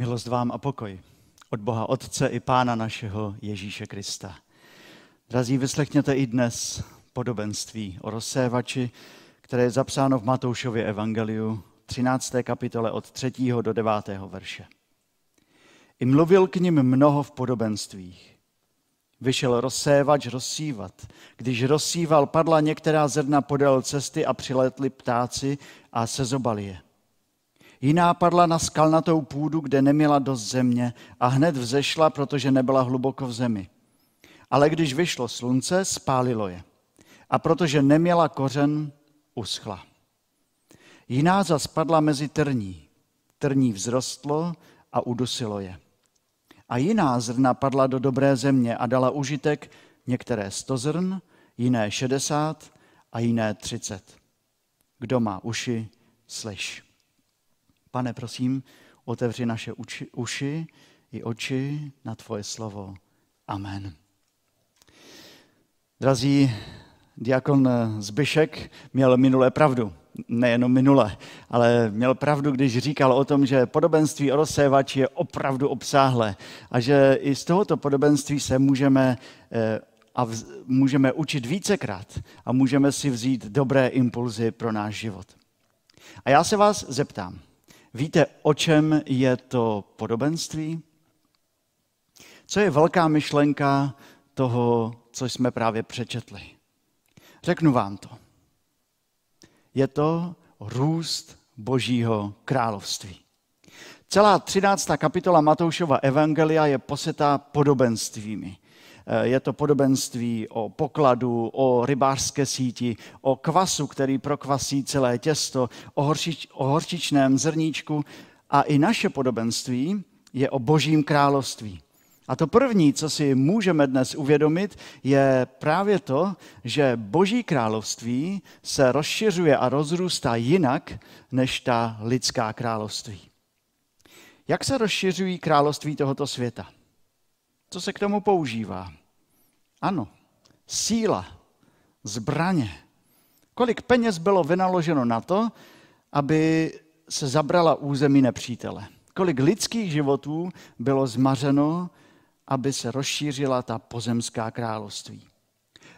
Milost vám a pokoj od Boha Otce i Pána našeho Ježíše Krista. Drazí, vyslechněte i dnes podobenství o rozsévači, které je zapsáno v Matoušově evangeliu 13. kapitole od 3. do 9. verše. I mluvil k ním mnoho v podobenstvích. Vyšel rozsévač rozsívat. Když rozsíval, padla některá zrna podél cesty a přiletli ptáci a sezobali je. Jiná padla na skalnatou půdu, kde neměla dost země a hned vzešla, protože nebyla hluboko v zemi. Ale když vyšlo slunce, spálilo je. A protože neměla kořen, uschla. Jiná zas padla mezi trní. Trní vzrostlo a udusilo je. A jiná zrna padla do dobré země a dala užitek některé sto zrn, jiné šedesát a jiné třicet. Kdo má uši, slyš. Pane, prosím, otevři naše uči, uši i oči na tvoje slovo. Amen. Drazí, diakon Zbyšek měl minulé pravdu. Nejenom minule, ale měl pravdu, když říkal o tom, že podobenství o rozsévači je opravdu obsáhlé a že i z tohoto podobenství se můžeme eh, a vz, můžeme učit vícekrát a můžeme si vzít dobré impulzy pro náš život. A já se vás zeptám, Víte, o čem je to podobenství? Co je velká myšlenka toho, co jsme právě přečetli? Řeknu vám to. Je to růst Božího království. Celá 13. kapitola Matoušova Evangelia je posetá podobenstvími. Eh, je to podobenství o pokladu, o rybářské síti, o kvasu, který prokvasí celé těsto, o, horčič, o horčičném zrníčku a i naše podobenství je o božím království. A to první, co si můžeme dnes uvědomit, je právě to, že boží království se rozšiřuje a rozrůstá jinak než ta lidská království. Jak se rozšiřují království tohoto světa? Co se k tomu používá? Ano, síla, zbraně. Kolik peněz bylo vynaloženo na to, aby se zabrala území nepřítele? Kolik lidských životů bylo zmařeno, aby se rozšířila ta pozemská království?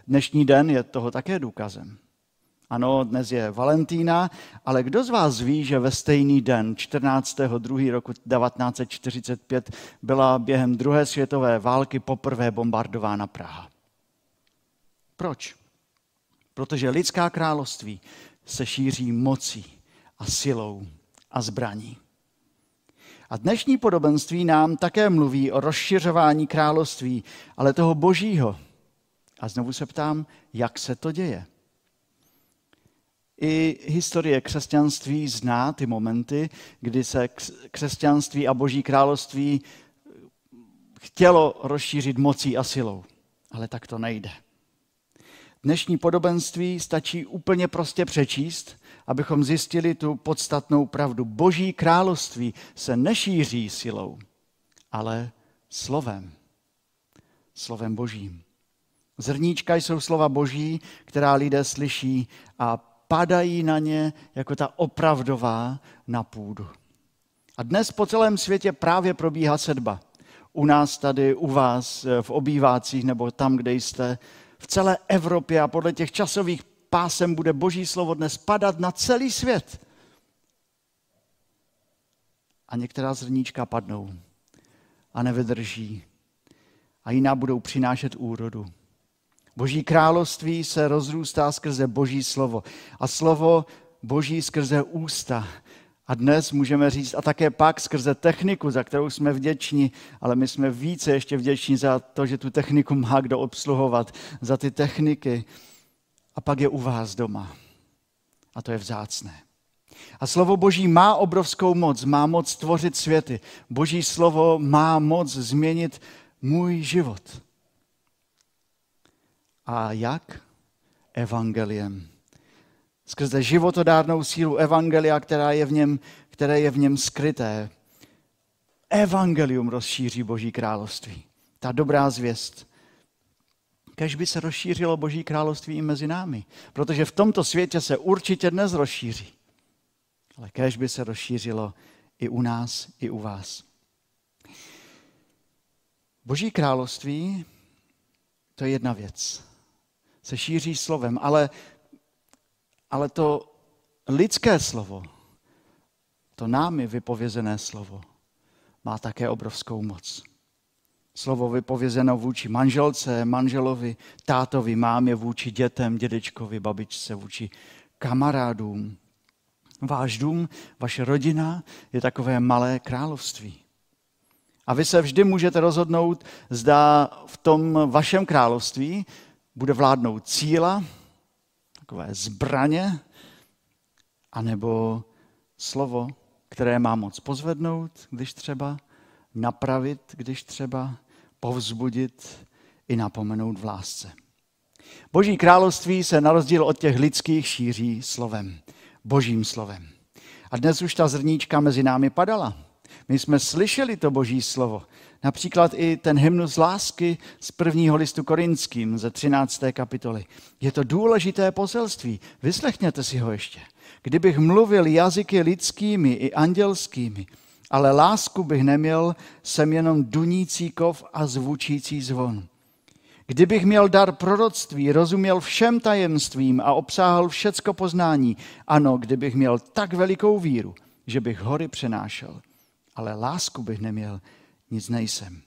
Dnešní den je toho také důkazem. Ano, dnes je Valentína, ale kdo z vás ví, že ve stejný den, 14.2. roku 1945, byla během druhé světové války poprvé bombardována Praha? Proč? Protože lidská království se šíří mocí a silou a zbraní. A dnešní podobenství nám také mluví o rozšiřování království, ale toho božího. A znovu se ptám, jak se to děje. I historie křesťanství zná ty momenty, kdy se křesťanství a boží království chtělo rozšířit mocí a silou. Ale tak to nejde. Dnešní podobenství stačí úplně prostě přečíst, abychom zjistili tu podstatnou pravdu. Boží království se nešíří silou, ale slovem. Slovem božím. Zrníčka jsou slova boží, která lidé slyší a padají na ně jako ta opravdová na půdu. A dnes po celém světě právě probíhá sedba. U nás tady, u vás v obývácích nebo tam, kde jste, v celé Evropě a podle těch časových pásem bude Boží slovo dnes padat na celý svět. A některá zrníčka padnou a nevydrží. A jiná budou přinášet úrodu. Boží království se rozrůstá skrze Boží slovo. A slovo Boží skrze ústa a dnes můžeme říct, a také pak skrze techniku, za kterou jsme vděční, ale my jsme více ještě vděční za to, že tu techniku má kdo obsluhovat, za ty techniky. A pak je u vás doma. A to je vzácné. A slovo Boží má obrovskou moc, má moc tvořit světy. Boží slovo má moc změnit můj život. A jak? Evangeliem skrze životodárnou sílu Evangelia, která je v něm, které je v něm skryté. Evangelium rozšíří Boží království. Ta dobrá zvěst. Kež by se rozšířilo Boží království i mezi námi, protože v tomto světě se určitě dnes rozšíří. Ale kež by se rozšířilo i u nás, i u vás. Boží království to je jedna věc. Se šíří slovem, ale, ale to lidské slovo, to námi vypovězené slovo, má také obrovskou moc. Slovo vypovězeno vůči manželce, manželovi, tátovi, mámě, vůči dětem, dědečkovi, babičce, vůči kamarádům. Váš dům, vaše rodina je takové malé království. A vy se vždy můžete rozhodnout, zda v tom vašem království bude vládnout cíla, takové zbraně, anebo slovo, které má moc pozvednout, když třeba, napravit, když třeba, povzbudit i napomenout v lásce. Boží království se na rozdíl od těch lidských šíří slovem, božím slovem. A dnes už ta zrníčka mezi námi padala. My jsme slyšeli to boží slovo. Například i ten hymnus lásky z prvního listu korinským ze 13. kapitoly. Je to důležité poselství. Vyslechněte si ho ještě. Kdybych mluvil jazyky lidskými i andělskými, ale lásku bych neměl, jsem jenom dunící kov a zvučící zvon. Kdybych měl dar proroctví, rozuměl všem tajemstvím a obsáhl všecko poznání, ano, kdybych měl tak velikou víru, že bych hory přenášel, ale lásku bych neměl, nic nejsem.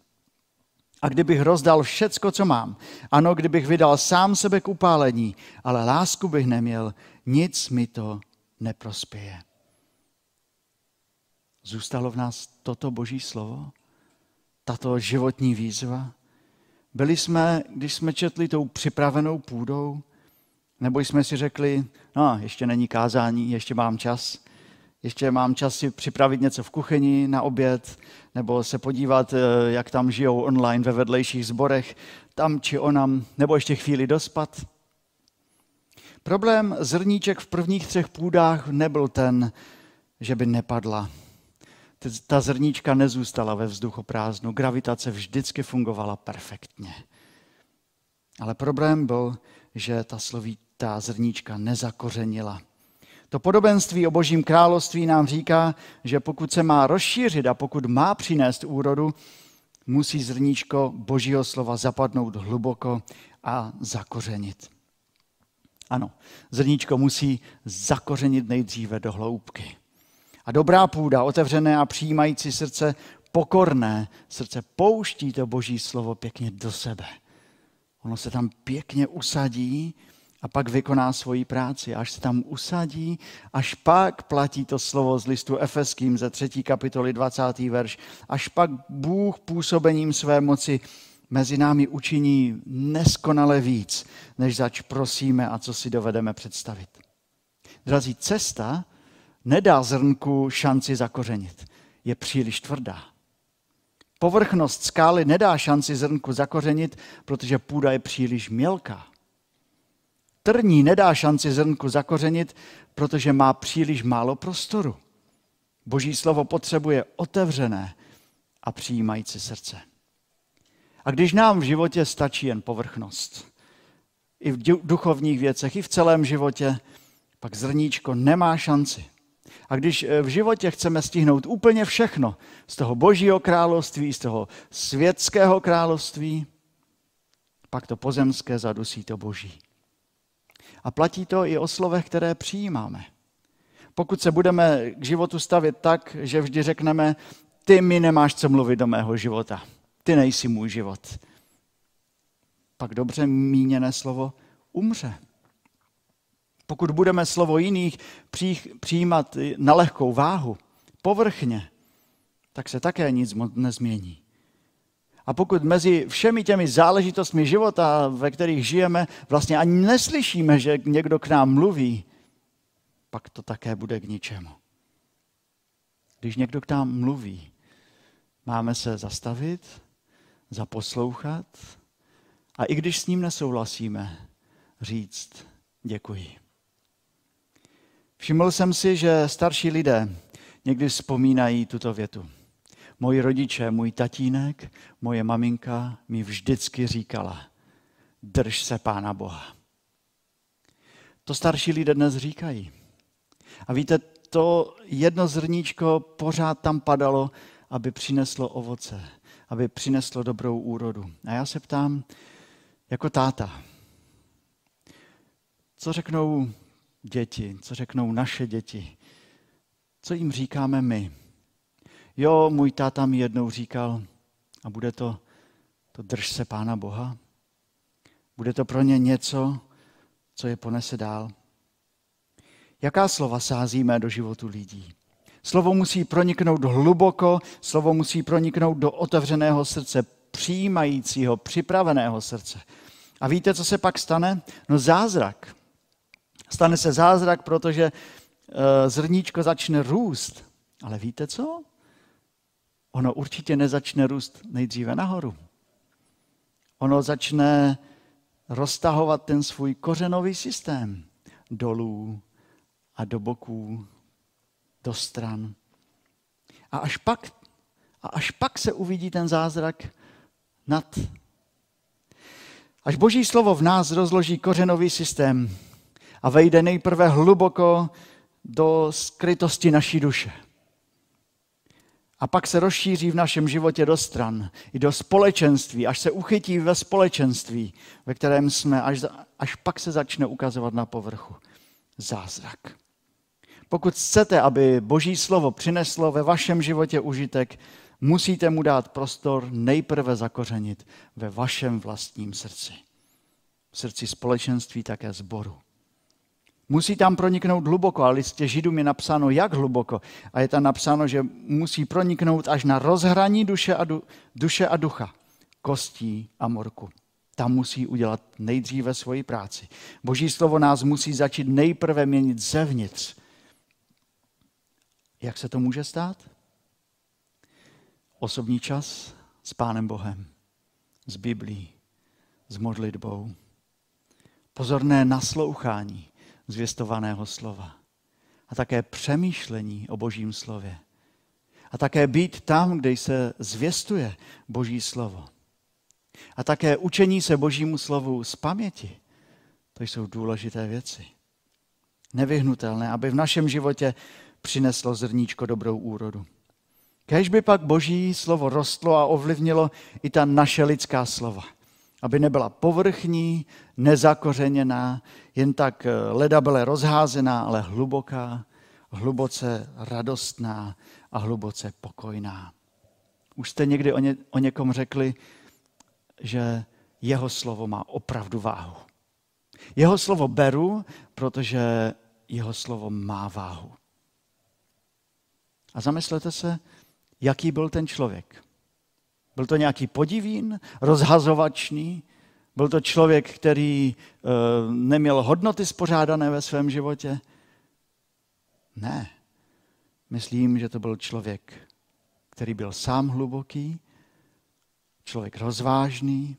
A kdybych rozdal všecko, co mám, ano, kdybych vydal sám sebe k upálení, ale lásku bych neměl, nic mi to neprospěje. Zůstalo v nás toto boží slovo? Tato životní výzva? Byli jsme, když jsme četli tou připravenou půdou, nebo jsme si řekli, no, ještě není kázání, ještě mám čas, ještě mám čas si připravit něco v kuchyni na oběd, nebo se podívat, eh, jak tam žijou online ve vedlejších zborech, tam či onam, nebo ještě chvíli dospat. Problém zrníček v prvních třech půdách nebyl ten, že by nepadla. Ta zrníčka nezůstala ve vzduchu prázdnu. Gravitace vždycky fungovala perfektně. Ale problém byl, že ta slovítá zrníčka nezakořenila. To podobenství o božím království nám říká, že pokud se má rozšířit a pokud má přinést úrodu, musí zrníčko božího slova zapadnout hluboko a zakořenit. Ano, zrníčko musí zakořenit nejdříve do hloubky. A dobrá půda, otevřené a přijímající srdce, pokorné srdce, pouští to boží slovo pěkně do sebe. Ono se tam pěkně usadí a pak vykoná svoji práci. Až se tam usadí, až pak platí to slovo z listu Efeským ze 3. kapitoly 20. verš, až pak Bůh působením své moci mezi námi učiní neskonale víc, než zač prosíme a co si dovedeme představit. Drazí, cesta nedá zrnku šanci zakořenit. Je příliš tvrdá. Povrchnost skály nedá šanci zrnku zakořenit, protože půda je příliš mělká. Trní nedá šanci zrnku zakořenit, protože má příliš málo prostoru. Boží slovo potřebuje otevřené a přijímající srdce. A když nám v životě stačí jen povrchnost, i v duchovních věcech, i v celém životě, pak zrníčko nemá šanci. A když eh, v životě chceme stihnout úplně všechno z toho božího království, z toho světského království, pak to pozemské zadusí to boží. A platí to i o slovech, které přijímáme. Pokud se budeme k životu stavit tak, že vždy řekneme, ty mi nemáš co mluvit do mého života, ty nejsi můj život, pak dobře míněné slovo umře. Pokud budeme slovo jiných přijímat na lehkou váhu, povrchně, tak se také nic moc nezmění. A pokud mezi všemi těmi záležitostmi života, ve kterých žijeme, vlastně ani neslyšíme, že někdo k nám mluví, pak to také bude k ničemu. Když někdo k nám mluví, máme se zastavit, zaposlouchat a i když s ním nesouhlasíme, říct děkuji. Všiml jsem si, že starší lidé někdy vzpomínají tuto větu. Moji rodiče, můj tatínek, moje maminka mi vždycky říkala, drž se Pána Boha. To starší lidé dnes říkají. A víte, to jedno zrníčko pořád tam padalo, aby přineslo ovoce, aby přineslo dobrou úrodu. A já se ptám, jako táta, co řeknou děti, co řeknou naše děti, co jim říkáme my. Jo, můj táta mi jednou říkal, a bude to, to drž se Pána Boha. Bude to pro ně něco, co je ponese dál. Jaká slova sázíme do životu lidí? Slovo musí proniknout hluboko, slovo musí proniknout do otevřeného srdce, přijímajícího, připraveného srdce. A víte, co se pak stane? No zázrak. Stane se zázrak, protože eh, zrníčko začne růst. Ale víte co? Ono určitě nezačne růst nejdříve nahoru. Ono začne roztahovat ten svůj kořenový systém dolů a do boků, do stran. A až pak, a až pak se uvidí ten zázrak nad. Až Boží slovo v nás rozloží kořenový systém a vejde nejprve hluboko do skrytosti naší duše. A pak se rozšíří v našem životě do stran, i do společenství, až se uchytí ve společenství, ve kterém jsme, až, až pak se začne ukazovat na povrchu. Zázrak. Pokud chcete, aby Boží slovo přineslo ve vašem životě užitek, musíte mu dát prostor nejprve zakořenit ve vašem vlastním srdci. V srdci společenství také zboru. Musí tam proniknout hluboko, a listě Židům je napsáno, jak hluboko. A je tam napsáno, že musí proniknout až na rozhraní duše a, du, duše a ducha, kostí a morku. Tam musí udělat nejdříve svoji práci. Boží slovo nás musí začít nejprve měnit zevnitř. Jak se to může stát? Osobní čas s Pánem Bohem, s Biblí, s modlitbou. Pozorné naslouchání zvěstovaného slova. A také přemýšlení o Božím slově. A také být tam, kde se zvěstuje Boží slovo. A také učení se Božímu slovu z paměti. To jsou důležité věci. Nevyhnutelné, aby v našem životě přineslo zrníčko dobrou úrodu. Kež by pak Boží slovo rostlo a ovlivnilo i ta naše lidská slova aby nebyla povrchní, nezakořeněná, jen tak eh, ledabele rozházená, ale hluboká, hluboce radostná a hluboce pokojná. Už jste někdy o, ně, o někom řekli, že jeho slovo má opravdu váhu. Jeho slovo beru, protože jeho slovo má váhu. A zamyslete se, jaký byl ten člověk. Byl to nějaký podivín, rozhazovačný, byl to člověk, který uh, neměl hodnoty spořádané ve svém životě? Ne. Myslím, že to byl člověk, který byl sám hluboký, člověk rozvážný,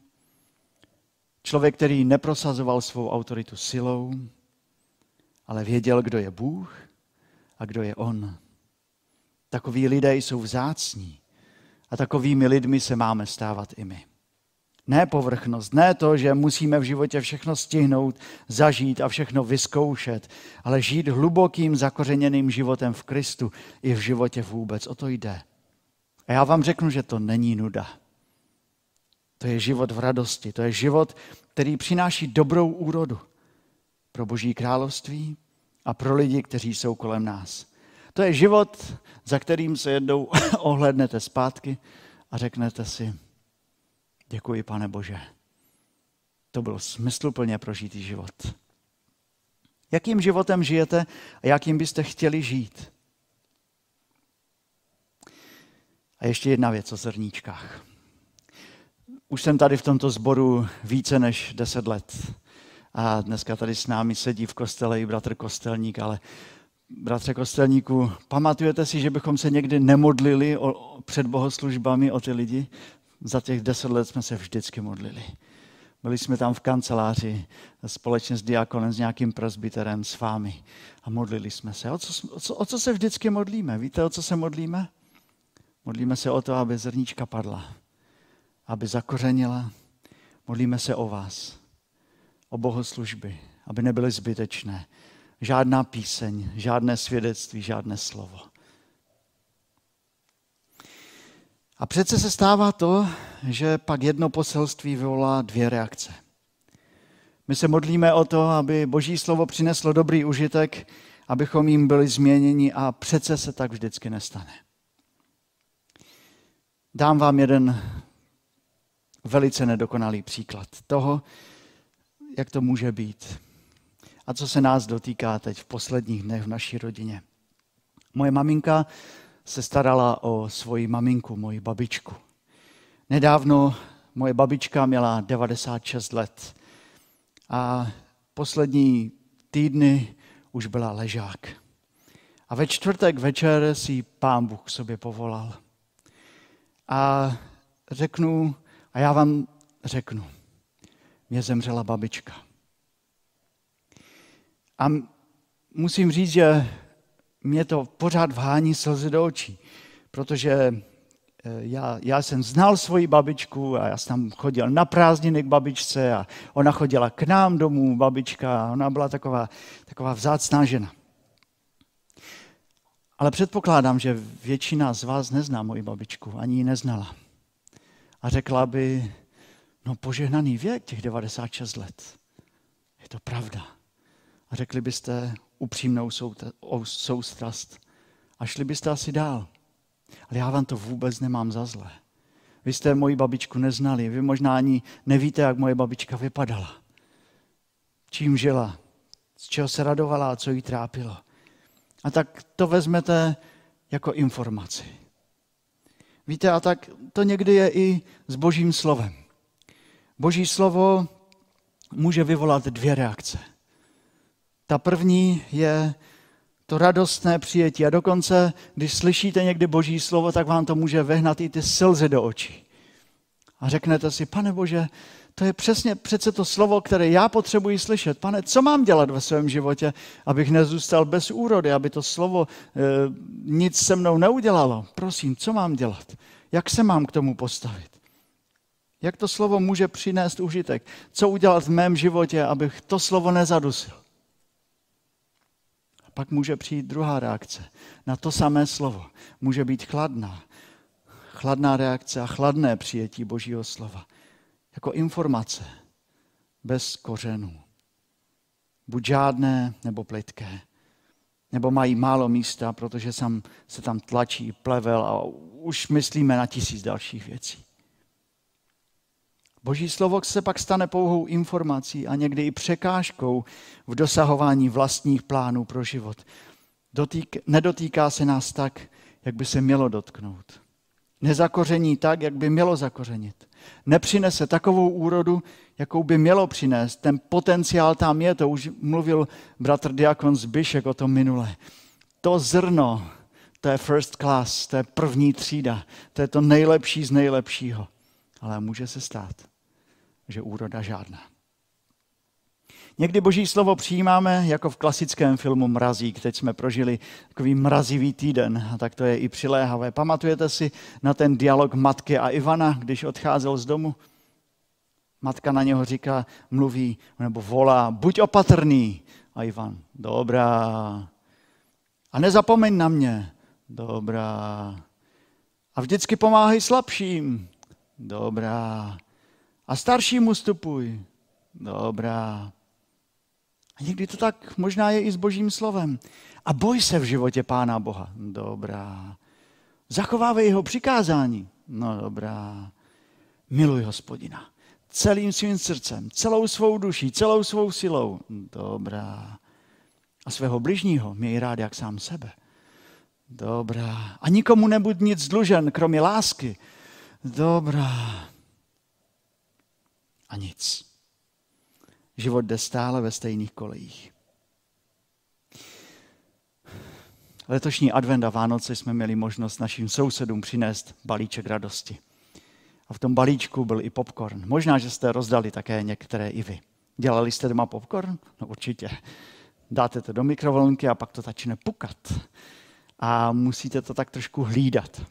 člověk, který neprosazoval svou autoritu silou, ale věděl, kdo je Bůh a kdo je On. Takoví lidé jsou vzácní. A takovými lidmi se máme stávat i my. Ne povrchnost, ne to, že musíme v životě všechno stihnout, zažít a všechno vyzkoušet, ale žít hlubokým, zakořeněným životem v Kristu i v životě vůbec. O to jde. A já vám řeknu, že to není nuda. To je život v radosti, to je život, který přináší dobrou úrodu pro Boží království a pro lidi, kteří jsou kolem nás. To je život, za kterým se jednou ohlednete zpátky a řeknete si, děkuji, pane Bože. To byl smysluplně prožitý život. Jakým životem žijete a jakým byste chtěli žít? A ještě jedna věc o zrníčkách. Už jsem tady v tomto sboru více než deset let. A dneska tady s námi sedí v kostele i bratr Kostelník, ale Bratře Kostelníku, pamatujete si, že bychom se někdy nemodlili o, před bohoslužbami o ty lidi? Za těch deset let jsme se vždycky modlili. Byli jsme tam v kanceláři společně s diakonem, s nějakým presbyterem, s vámi a modlili jsme se. O co, o, co, o co se vždycky modlíme? Víte, o co se modlíme? Modlíme se o to, aby zrníčka padla, aby zakořenila. Modlíme se o vás, o bohoslužby, aby nebyly zbytečné, žádná píseň, žádné svědectví, žádné slovo. A přece se stává to, že pak jedno poselství vyvolá dvě reakce. My se modlíme o to, aby Boží slovo přineslo dobrý užitek, abychom jim byli změněni a přece se tak vždycky nestane. Dám vám jeden velice nedokonalý příklad toho, jak to může být a co se nás dotýká teď v posledních dnech v naší rodině. Moje maminka se starala o svoji maminku, moji babičku. Nedávno moje babička měla 96 let a poslední týdny už byla ležák. A ve čtvrtek večer si pán Bůh k sobě povolal. A řeknu, a já vám řeknu, mě zemřela babička. A musím říct, že mě to pořád vhání slzy do očí, protože eh, já, já jsem znal svoji babičku a já jsem tam chodil na prázdniny k babičce a ona chodila k nám domů, babička, a ona byla taková, taková vzácná žena. Ale předpokládám, že většina z vás nezná moji babičku, ani ji neznala. A řekla by, no požehnaný věk, těch 96 let. Je to pravda. Řekli byste upřímnou soustrast. A šli byste asi dál. Ale já vám to vůbec nemám za zlé. Vy jste moji babičku neznali, vy možná ani nevíte, jak moje babička vypadala. Čím žila, z čeho se radovala a co jí trápilo. A tak to vezmete jako informaci. Víte, a tak to někdy je i s božím slovem. Boží slovo může vyvolat dvě reakce. Ta první je to radostné přijetí. A dokonce, když slyšíte někdy Boží slovo, tak vám to může vehnat i ty slzy do očí. A řeknete si, pane Bože, to je přesně přece to slovo, které já potřebuji slyšet. Pane, co mám dělat ve svém životě, abych nezůstal bez úrody, aby to slovo e, nic se mnou neudělalo? Prosím, co mám dělat? Jak se mám k tomu postavit? Jak to slovo může přinést užitek? Co udělat v mém životě, abych to slovo nezadusil? Pak může přijít druhá reakce na to samé slovo. Může být chladná. Chladná reakce a chladné přijetí Božího slova jako informace, bez kořenů. Buď žádné nebo plitké. Nebo mají málo místa, protože sam, se tam tlačí plevel a už myslíme na tisíc dalších věcí. Boží slovo se pak stane pouhou informací a někdy i překážkou v dosahování vlastních plánů pro život. Dotýk, nedotýká se nás tak, jak by se mělo dotknout. Nezakoření tak, jak by mělo zakořenit nepřinese takovou úrodu, jakou by mělo přinést. Ten potenciál tam je, to už mluvil bratr Diakon Zbyšek o tom minule. To zrno, to je first class, to je první třída, to je to nejlepší z nejlepšího. Ale může se stát, že úroda žádná. Někdy boží slovo přijímáme jako v klasickém filmu Mrazík. Teď jsme prožili takový mrazivý týden a tak to je i přiléhavé. Pamatujete si na ten dialog matky a Ivana, když odcházel z domu? Matka na něho říká, mluví nebo volá, buď opatrný. A Ivan, dobrá. A nezapomeň na mě. Dobrá. A vždycky pomáhej slabším. Dobrá. A staršímu stupuj. Dobrá. A někdy to tak možná je i s božím slovem. A boj se v životě Pána Boha. Dobrá. Zachovávej jeho přikázání. No dobrá. Miluj hospodina. Celým svým srdcem, celou svou duší, celou svou silou. Dobrá. A svého bližního měj rád jak sám sebe. Dobrá. A nikomu nebuď nic dlužen, kromě lásky. Dobrá. A nic život jde stále ve stejných kolejích. Letošní advent a Vánoce jsme měli možnost našim sousedům přinést balíček radosti. A v tom balíčku byl i popcorn. Možná, že jste rozdali také některé i vy. Dělali jste doma popcorn? No určitě. Dáte to do mikrovlnky a pak to začne pukat. A musíte to tak trošku hlídat.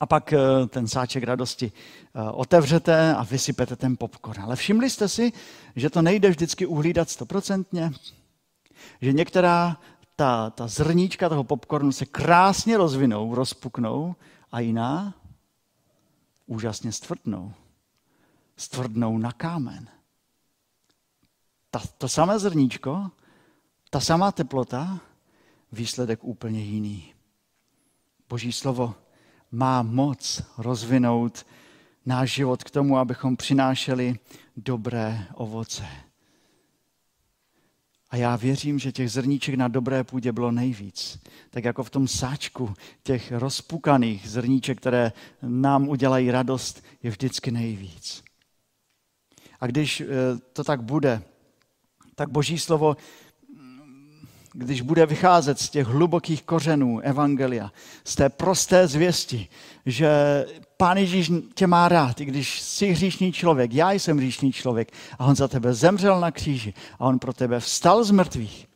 A pak eh, ten sáček radosti eh, otevřete a vysypete ten popcorn. Ale všimli jste si, že to nejde vždycky uhlídat stoprocentně? Že některá ta, ta zrníčka toho popcornu se krásně rozvinou, rozpuknou a jiná úžasně stvrdnou. Stvrdnou na kámen. Ta, to samé zrníčko, ta samá teplota, výsledek úplně jiný. Boží slovo má moc rozvinout náš život k tomu, abychom přinášeli dobré ovoce. A já věřím, že těch zrníček na dobré půdě bylo nejvíc. Tak jako v tom sáčku těch rozpukaných zrníček, které nám udělají radost, je vždycky nejvíc. A když eh, to tak bude, tak Boží slovo když bude vycházet z těch hlubokých kořenů Evangelia, z té prosté zvěsti, že Pán Ježíš tě má rád, i když jsi hříšný člověk, já jsem hříšný člověk a on za tebe zemřel na kříži a on pro tebe vstal z mrtvých.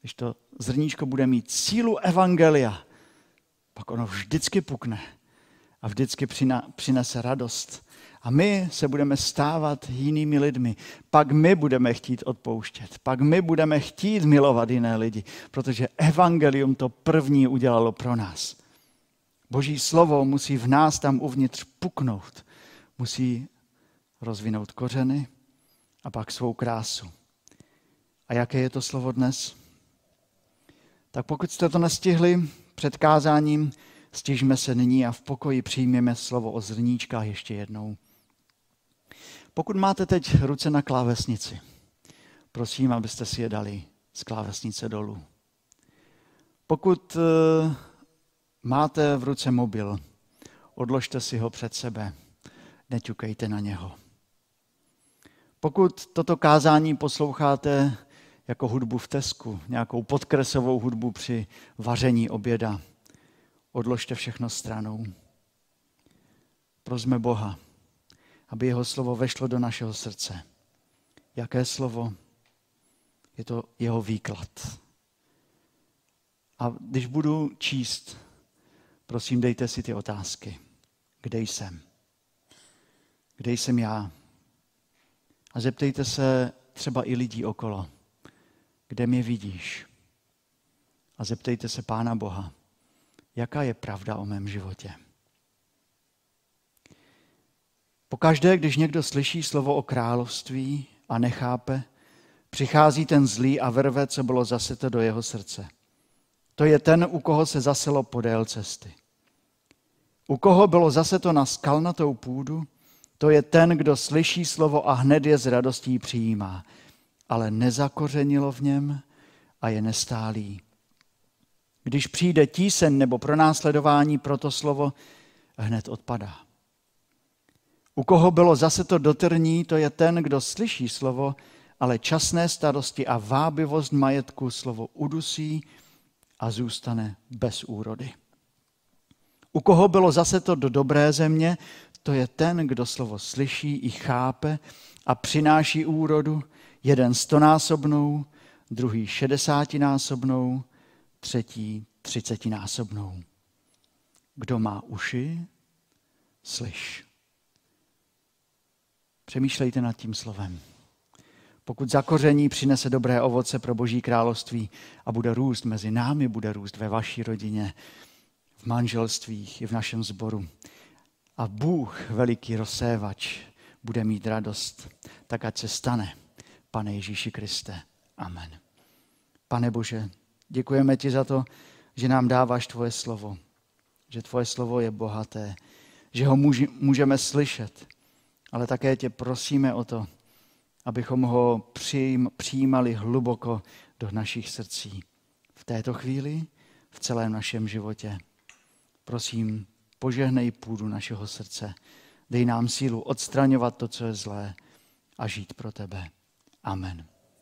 Když to zrníčko bude mít sílu Evangelia, pak ono vždycky pukne a vždycky přinese radost a my se budeme stávat jinými lidmi. Pak my budeme chtít odpouštět. Pak my budeme chtít milovat jiné lidi, protože evangelium to první udělalo pro nás. Boží slovo musí v nás tam uvnitř puknout. Musí rozvinout kořeny a pak svou krásu. A jaké je to slovo dnes? Tak pokud jste to nestihli před kázáním, stižme se nyní a v pokoji přijměme slovo o zrníčkách ještě jednou. Pokud máte teď ruce na klávesnici, prosím, abyste si je dali z klávesnice dolů. Pokud eh, máte v ruce mobil, odložte si ho před sebe, neťukejte na něho. Pokud toto kázání posloucháte jako hudbu v tesku, nějakou podkresovou hudbu při vaření oběda, odložte všechno stranou. Prosme Boha, aby jeho slovo vešlo do našeho srdce. Jaké slovo? Je to jeho výklad. A když budu číst, prosím, dejte si ty otázky. Kde jsem? Kde jsem já? A zeptejte se třeba i lidí okolo. Kde mě vidíš? A zeptejte se Pána Boha, jaká je pravda o mém životě. Pokaždé, když někdo slyší slovo o království a nechápe, přichází ten zlý a vrve, co bylo zasete do jeho srdce. To je ten, u koho se zaselo podél cesty. U koho bylo zaseto na skalnatou půdu, to je ten, kdo slyší slovo a hned je s radostí přijímá, ale nezakořenilo v něm a je nestálý. Když přijde tísen nebo pronásledování pro to slovo, hned odpadá. U koho bylo zase to dotrní, to je ten, kdo slyší slovo, ale časné starosti a vábivost majetku slovo udusí a zůstane bez úrody. U koho bylo zase to do dobré země, to je ten, kdo slovo slyší i chápe a přináší úrodu, jeden stonásobnou, druhý šedesátinásobnou, třetí třicetinásobnou. Kdo má uši, slyš. Přemýšlejte nad tím slovem. Pokud zakoření přinese dobré ovoce pro Boží království a bude růst mezi námi, bude růst ve vaší rodině, v manželstvích i v našem sboru. A Bůh, veliký rozsévač, bude mít radost, tak ať se stane, Pane Ježíši Kriste. Amen. Pane Bože, děkujeme ti za to, že nám dáváš tvoje slovo, že tvoje slovo je bohaté, že ho můžeme slyšet, ale také tě prosíme o to, abychom ho přijímali hluboko do našich srdcí. V této chvíli, v celém našem životě. Prosím, požehnej půdu našeho srdce. Dej nám sílu odstraňovat to, co je zlé a žít pro tebe. Amen.